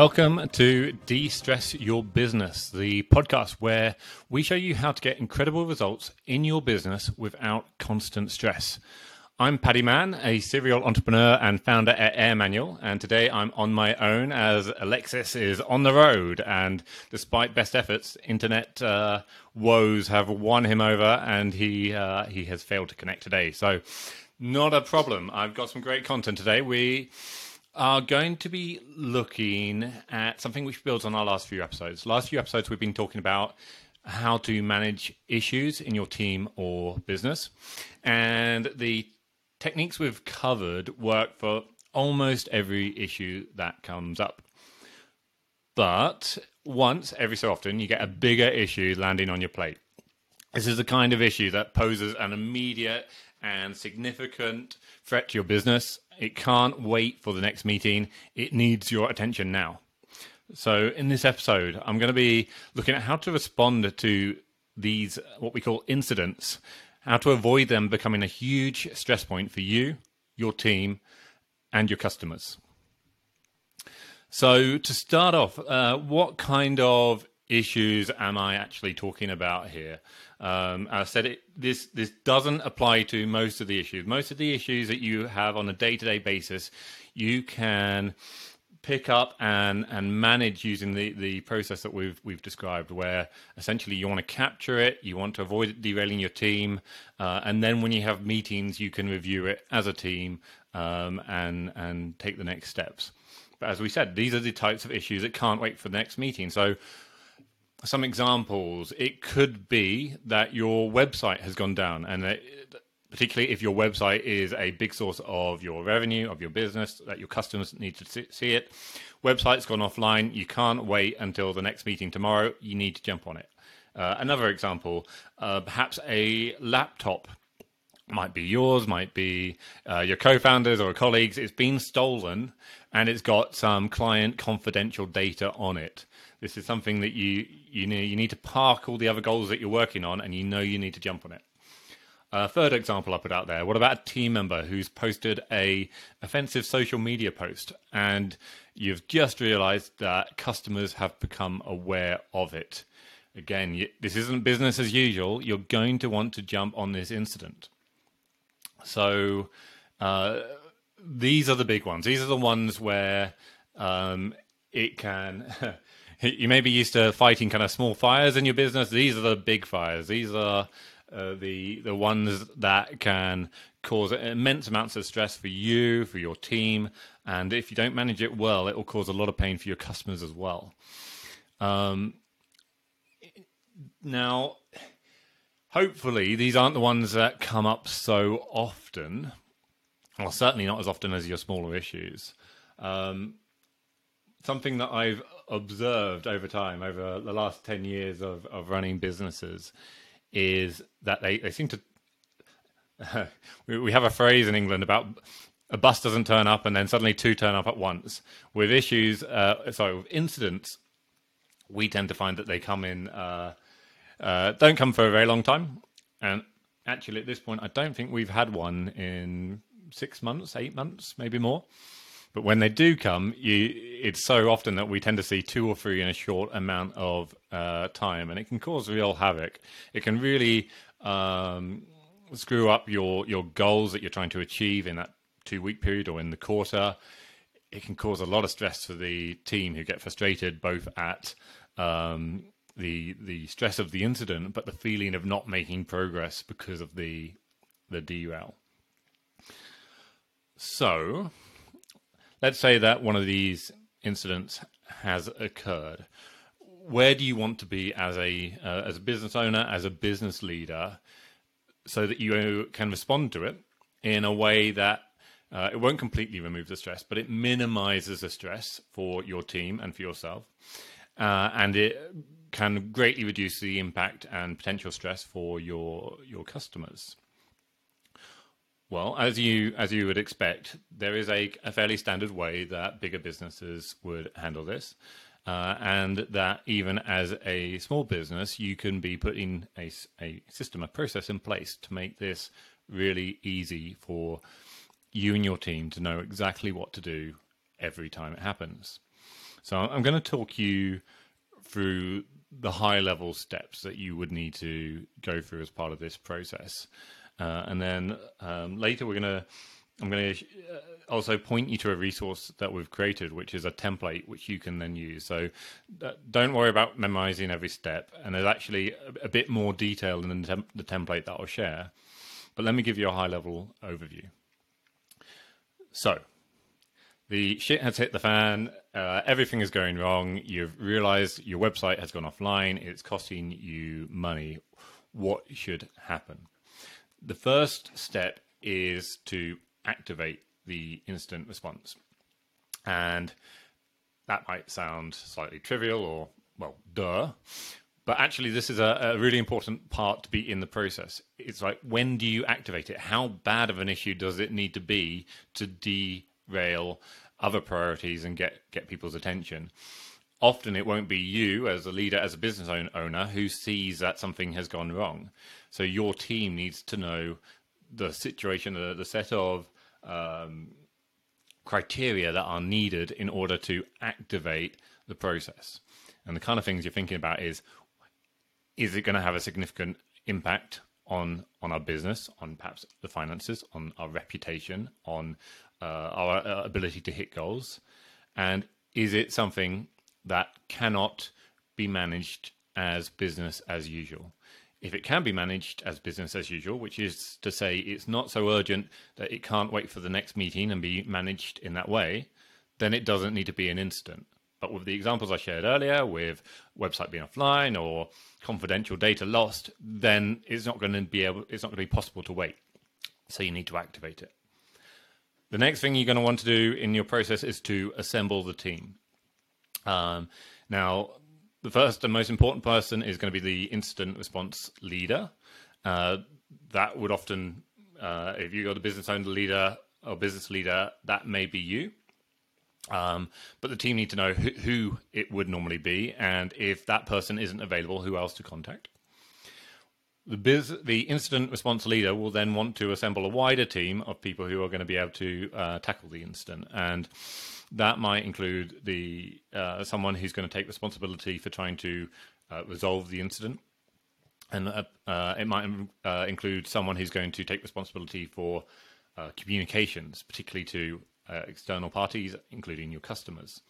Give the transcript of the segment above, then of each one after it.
Welcome to De Stress Your Business, the podcast where we show you how to get incredible results in your business without constant stress. I'm Paddy Mann, a serial entrepreneur and founder at Air Manual, and today I'm on my own as Alexis is on the road. And despite best efforts, internet uh, woes have won him over, and he uh, he has failed to connect today. So, not a problem. I've got some great content today. We are going to be looking at something which builds on our last few episodes. Last few episodes, we've been talking about how to manage issues in your team or business. And the techniques we've covered work for almost every issue that comes up. But once every so often, you get a bigger issue landing on your plate. This is the kind of issue that poses an immediate and significant threat to your business it can't wait for the next meeting. It needs your attention now. So, in this episode, I'm going to be looking at how to respond to these, what we call incidents, how to avoid them becoming a huge stress point for you, your team, and your customers. So, to start off, uh, what kind of issues am I actually talking about here? Um, I said it, this this doesn't apply to most of the issues. Most of the issues that you have on a day to day basis, you can pick up and and manage using the the process that we've we've described where essentially you want to capture it you want to avoid derailing your team uh, and then when you have meetings you can review it as a team um, and and take the next steps but as we said these are the types of issues that can't wait for the next meeting so some examples. It could be that your website has gone down, and particularly if your website is a big source of your revenue, of your business, that your customers need to see it. Website's gone offline. You can't wait until the next meeting tomorrow. You need to jump on it. Uh, another example, uh, perhaps a laptop might be yours, might be uh, your co-founders or colleagues. It's been stolen, and it's got some client confidential data on it. This is something that you you need you need to park all the other goals that you're working on, and you know you need to jump on it. A third example I put out there. What about a team member who's posted a offensive social media post, and you've just realised that customers have become aware of it? Again, this isn't business as usual. You're going to want to jump on this incident. So uh, these are the big ones. These are the ones where um, it can you may be used to fighting kind of small fires in your business. These are the big fires. These are uh, the the ones that can cause immense amounts of stress for you, for your team, and if you don't manage it well, it will cause a lot of pain for your customers as well. Um, now, hopefully, these aren't the ones that come up so often. Well, certainly not as often as your smaller issues. Um, something that I've observed over time, over the last 10 years of, of running businesses, is that they, they seem to. we, we have a phrase in England about a bus doesn't turn up and then suddenly two turn up at once. With issues, uh, sorry, with incidents, we tend to find that they come in, uh, uh, don't come for a very long time. And actually, at this point, I don't think we've had one in six months, eight months, maybe more. But when they do come, you, it's so often that we tend to see two or three in a short amount of uh, time, and it can cause real havoc. It can really um, screw up your your goals that you're trying to achieve in that two week period or in the quarter. It can cause a lot of stress for the team who get frustrated both at um, the the stress of the incident, but the feeling of not making progress because of the the derail. So let's say that one of these incidents has occurred. Where do you want to be as a uh, as a business owner, as a business leader, so that you can respond to it in a way that uh, it won't completely remove the stress, but it minimizes the stress for your team and for yourself, uh, and it can greatly reduce the impact and potential stress for your your customers. Well, as you as you would expect, there is a, a fairly standard way that bigger businesses would handle this, uh, and that even as a small business, you can be putting a, a system, a process in place to make this really easy for you and your team to know exactly what to do every time it happens. So I'm going to talk you through the high level steps that you would need to go through as part of this process. Uh, and then um, later we're going to I'm going to uh, also point you to a resource that we've created, which is a template which you can then use. So uh, don't worry about memorizing every step. And there's actually a, a bit more detail in the, the template that I'll share. But let me give you a high level overview. So the shit has hit the fan. Uh, everything is going wrong. You've realized your website has gone offline. It's costing you money. What should happen? The first step is to activate the incident response. And that might sound slightly trivial or, well, duh. But actually, this is a, a, really important part to be in the process. It's like, when do you activate it? How bad of an issue does it need to be to derail other priorities and get, get people's attention? Often it won't be you as a leader, as a business owner, who sees that something has gone wrong. So your team needs to know the situation, the, the set of um, criteria that are needed in order to activate the process. And the kind of things you're thinking about is is it going to have a significant impact on on our business, on perhaps the finances, on our reputation, on uh, our uh, ability to hit goals, and is it something that cannot be managed as business as usual? if it can be managed as business as usual, which is to say it's not so urgent that it can't wait for the next meeting and be managed in that way, then it doesn't need to be an incident. But with the examples I shared earlier, with website being offline or confidential data lost, then it's not going to be able, it's not going to be possible to wait. So you need to activate it. The next thing you're going to want to do in your process is to assemble the team. Um, now, the first and most important person is going to be the incident response leader. Uh, that would often, uh, if you got a business owner leader or business leader, that may be you. Um, but the team need to know who, who, it would normally be, and if that person isn't available, who else to contact. The, biz, the incident response leader will then want to assemble a wider team of people who are going to be able to uh, tackle the incident. And that might include the uh, someone who's going to take responsibility for trying to uh, resolve the incident, and uh, uh it might uh, include someone who's going to take responsibility for communications, particularly to external parties, including your customers.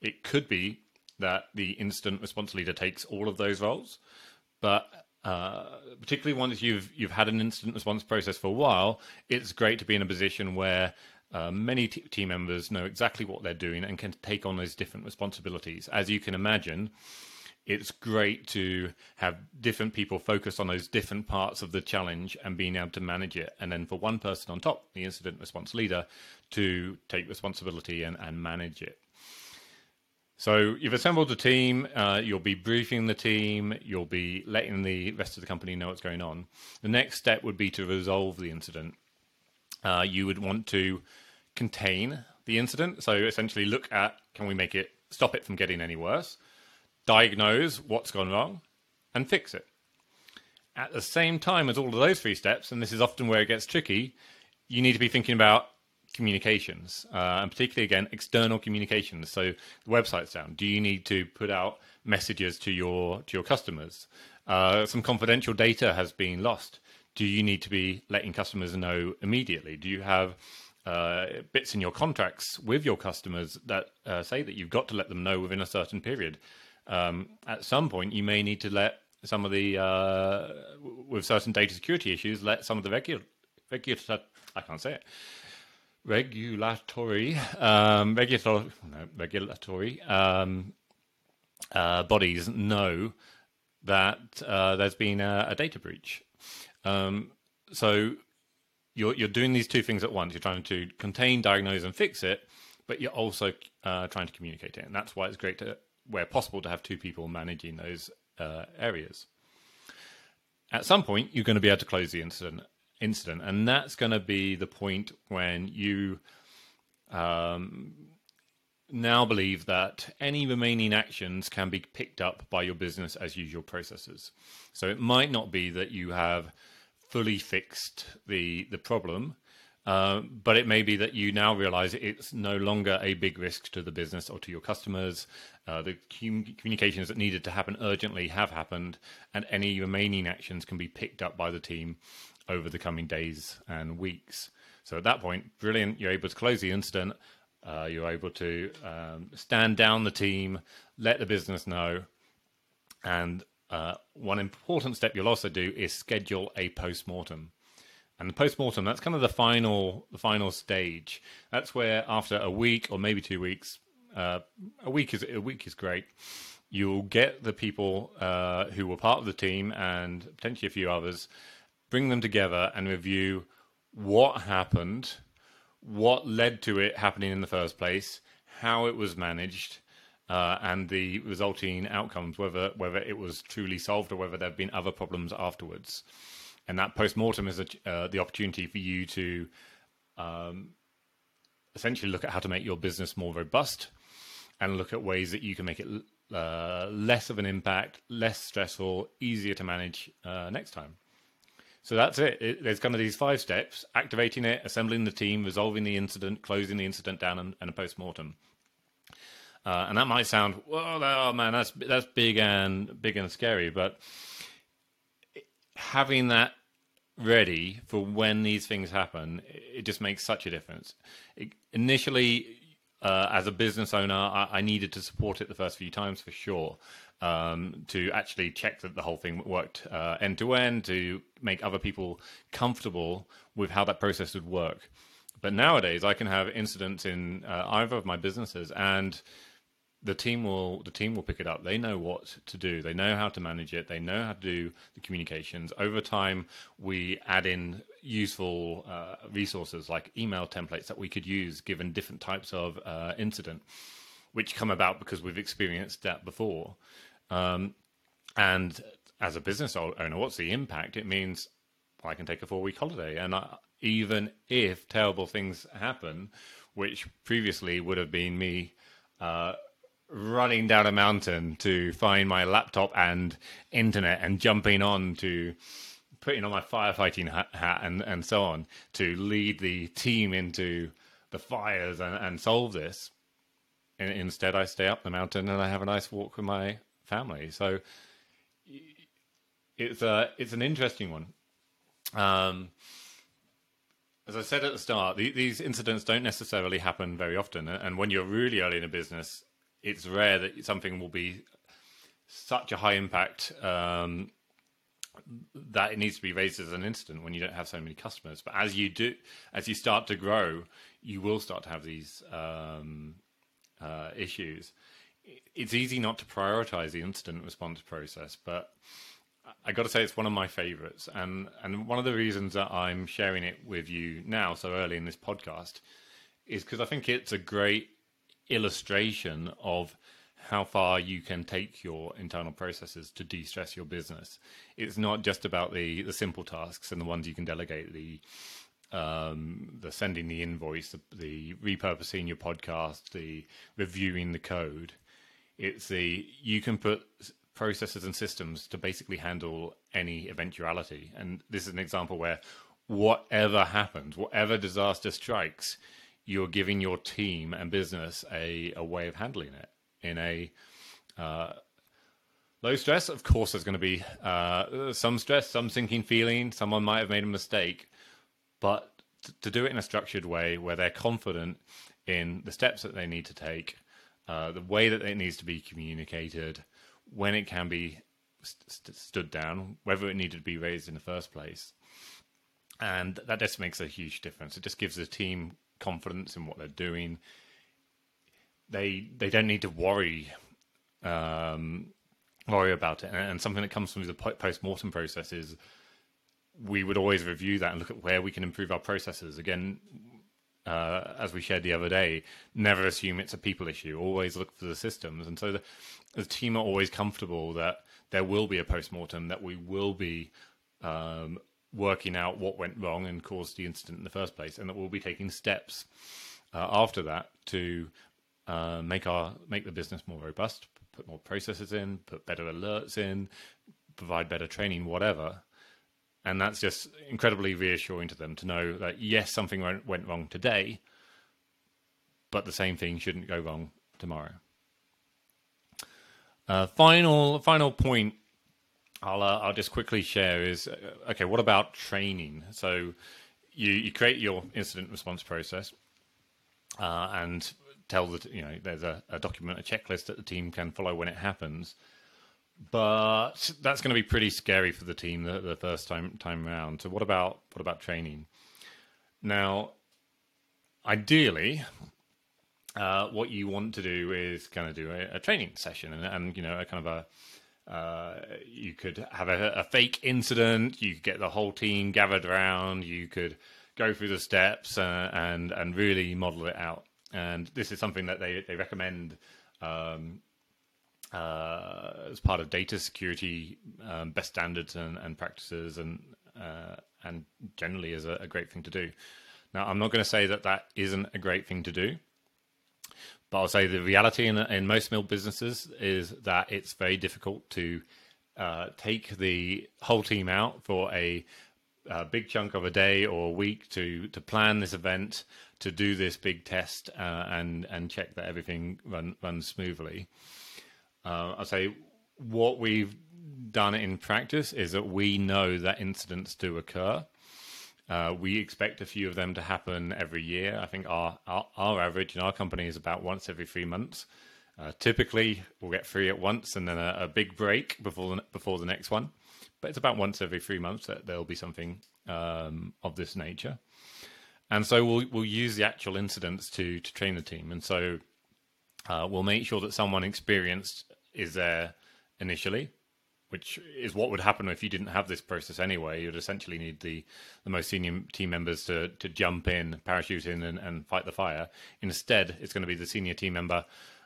It could be that the incident response leader takes all of those roles, but particularly once you've you've had an incident response process for a while, it's great to be in a position where uh, many t- team members know exactly what they're doing and can take on those different responsibilities. As you can imagine, it's great to have different people focus on those different parts of the challenge and being able to manage it. And then for one person on top, the incident response leader, to take responsibility and, and manage it. So you've assembled a team, uh, you'll be briefing the team, you'll be letting the rest of the company know what's going on. The next step would be to resolve the incident uh, you would want to contain the incident. So essentially, look at can we make it stop it from getting any worse, diagnose what's gone wrong, and fix it. At the same time as all of those three steps, and this is often where it gets tricky, you need to be thinking about communications, uh, and particularly again external communications. So the website's down. Do you need to put out messages to your to your customers? Uh, some confidential data has been lost do you need to be letting customers know immediately? Do you have uh, bits in your contracts with your customers that uh, say that you've got to let them know within a certain period? Um, at some point, you may need to let some of the uh, with certain data security issues, let some of the regular regular I can't say it regulatory um, regulatory no, regulatory um, uh, bodies know that uh, there's been a, a, data breach um, so you're you're doing these two things at once. You're trying to contain, diagnose, and fix it, but you're also uh, trying to communicate it, and that's why it's great to, where possible, to have two people managing those uh, areas. At some point, you're going to be able to close the incident, incident, and that's going to be the point when you um, now believe that any remaining actions can be picked up by your business as usual processes. So it might not be that you have fully fixed the the problem, Uh, but it may be that you now realize it's no longer a big risk to the business or to your customers. Uh, the communications that needed to happen urgently have happened, and any remaining actions can be picked up by the team over the coming days and weeks. So at that point, brilliant, you're able to close the incident. Uh, you're able to um, stand down the team, let the business know, and uh, one important step you'll also do is schedule a post mortem. And the post mortem, that's kind of the final, the final stage. That's where after a week or maybe two weeks, uh, a week is a week is great. You'll get the people uh, who were part of the team and potentially a few others, bring them together and review what happened, what led to it happening in the first place, how it was managed, uh, and the resulting outcomes, whether whether it was truly solved or whether there have been other problems afterwards. And that post mortem is a, uh, the opportunity for you to um, essentially look at how to make your business more robust and look at ways that you can make it uh, less of an impact, less stressful, easier to manage uh, next time. So that's it. it. There's kind of these five steps: activating it, assembling the team, resolving the incident, closing the incident down, and, and a post mortem. Uh, and that might sound, well, oh man, that's that's big and big and scary, but having that ready for when these things happen, it just makes such a difference. It, initially, uh, as a business owner, I, I, needed to support it the first few times for sure. Um, to actually check that the whole thing worked uh, end to end, to make other people comfortable with how that process would work. But nowadays, I can have incidents in uh, either of my businesses, and the team will the team will pick it up. They know what to do. They know how to manage it. They know how to do the communications. Over time, we add in useful uh, resources like email templates that we could use given different types of uh, incident, which come about because we've experienced that before. Um, and as a business owner, what's the impact? It means I can take a four week holiday, and I, even if terrible things happen, which previously would have been me. Uh, running down a mountain to find my laptop and internet and jumping on to putting on my firefighting hat and, and so on to lead the team into the fires and, and solve this. And instead, I stay up the mountain and I have a nice walk with my family. So it's a, it's an interesting one. Um, as I said at the start, the, these incidents don't necessarily happen very often. And when you're really early in a business, it's rare that something will be such a high impact um, that it needs to be raised as an incident when you don't have so many customers. But as you do, as you start to grow, you will start to have these um, uh, issues. It's easy not to prioritize the incident response process, but I got to say it's one of my favorites, and and one of the reasons that I'm sharing it with you now so early in this podcast is because I think it's a great illustration of how far you can take your internal processes to de-stress your business. It's not just about the the simple tasks and the ones you can delegate the um, the sending the invoice, the, the repurposing your podcast, the reviewing the code. It's the you can put processes and systems to basically handle any eventuality. And this is an example where whatever happens, whatever disaster strikes, you're giving your team and business a, a way of handling it in a uh, low stress. Of course, there's going to be uh, some stress, some sinking feeling. Someone might have made a mistake, but to do it in a structured way where they're confident in the steps that they need to take, uh, the way that it needs to be communicated, when it can be st- stood down, whether it needed to be raised in the first place. And that just makes a huge difference. It just gives the team confidence in what they're doing. They they don't need to worry um, worry about it. And, something that comes from the post mortem process is we would always review that and look at where we can improve our processes. Again, uh, as we shared the other day, never assume it's a people issue. Always look for the systems. And so the, the team are always comfortable that there will be a post mortem, that we will be um, working out what went wrong and caused the incident in the first place, and that we'll be taking steps uh, after that to uh, make our make the business more robust, put more processes in, put better alerts in, provide better training, whatever. And that's just incredibly reassuring to them to know that yes, something went wrong today, but the same thing shouldn't go wrong tomorrow. Uh, final final point I'll uh, I'll just quickly share is uh, okay. What about training? So you you create your incident response process uh, and tell that you know there's a, a, document a checklist that the team can follow when it happens. But that's going to be pretty scary for the team the, the first time time around. So what about what about training? Now, ideally, uh, what you want to do is kind of do a, a training session and, and, you know a kind of a uh, you could have a, a, fake incident. You could get the whole team gathered around. You could go through the steps uh, and and really model it out. And this is something that they they recommend um, uh, as part of data security um, best standards and, and practices, and uh, and generally is a, a great thing to do. Now, I'm not going to say that that isn't a great thing to do. But I'll say the reality in, in most mill businesses is that it's very difficult to uh, take the whole team out for a, a, big chunk of a day or a week to to plan this event, to do this big test, uh, and and check that everything run, runs smoothly. Uh, I'll say what we've done in practice is that we know that incidents do occur. Uh, we expect a few of them to happen every year. I think our, our, our average in our company is about once every three months. Uh, typically, we'll get three at once and then a, a, big break before the, before the next one. But it's about once every three months that there'll be something um, of this nature. And so we'll we'll use the actual incidents to to train the team. And so uh, we'll make sure that someone experienced is there initially which is what would happen if you didn't have this process anyway. You'd essentially need the, the most senior team members to, to jump in, parachute in, and, and fight the fire. Instead, it's going to be the senior team member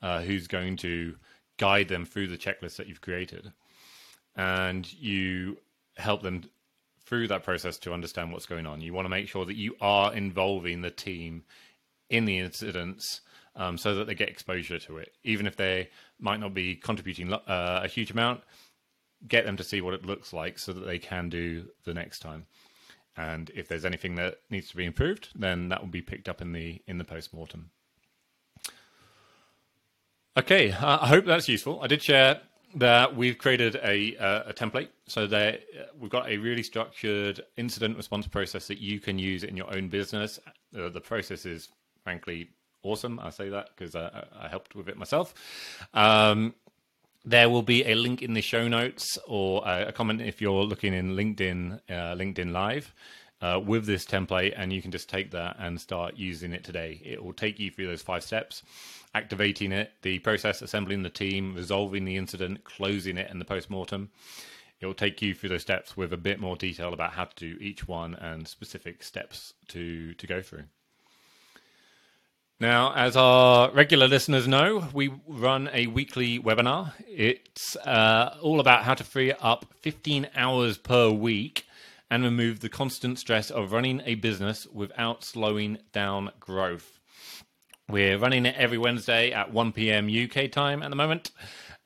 uh, who's going to guide them through the checklist that you've created. And you help them through that process to understand what's going on. You want to make sure that you are involving the team in the incidents um, so that they get exposure to it. Even if they might not be contributing uh, a huge amount, get them to see what it looks like so that they can do the next time. And if there's anything that needs to be improved, then that will be picked up in the in the post mortem. Okay, uh, I hope that's useful. I did share that we've created a, uh, a template so that uh, we've got a really structured incident response process that you can use in your own business. Uh, the process is frankly awesome. I say that because I, I, helped with it myself. Um, there will be a link in the show notes or a comment if you're looking in LinkedIn, uh, LinkedIn Live. Uh, with this template, and you can just take that and start using it today. It will take you through those five steps activating it, the process, assembling the team, resolving the incident, closing it, and the post mortem. It will take you through those steps with a bit more detail about how to do each one and specific steps to, to go through. Now, as our regular listeners know, we run a weekly webinar. It's uh, all about how to free up 15 hours per week and remove the constant stress of running a business without slowing down growth. We're running it every Wednesday at 1 p.m. UK time at the moment,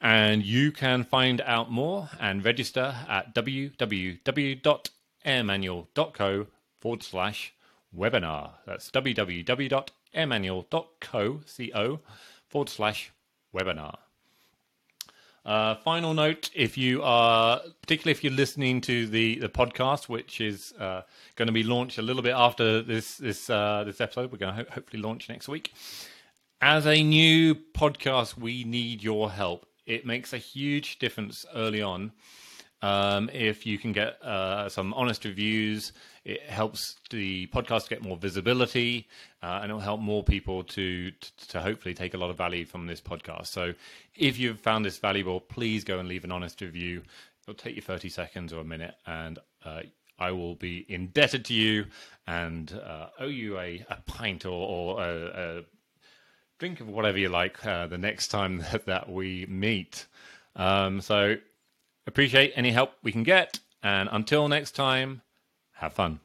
and you can find out more and register at www.airmanual.co forward slash webinar. That's www airmanual.co co, forward slash webinar. Uh, final note: If you are, particularly if you're listening to the, the podcast, which is uh, going to be launched a little bit after this this uh, this episode, we're going to ho- hopefully launch next week. As a new podcast, we need your help. It makes a huge difference early on um, if you can get uh, some honest reviews it helps the podcast get more visibility, uh, and it'll help more people to, to, to hopefully take a lot of value from this podcast. So, if you've found this valuable, please go and leave an honest review. It'll take you thirty seconds or a minute, and uh, I will be indebted to you and uh, owe you a, a pint or, or a, a, drink of whatever you like uh, the next time that, that we meet. Um, so, appreciate any help we can get, and until next time have fun.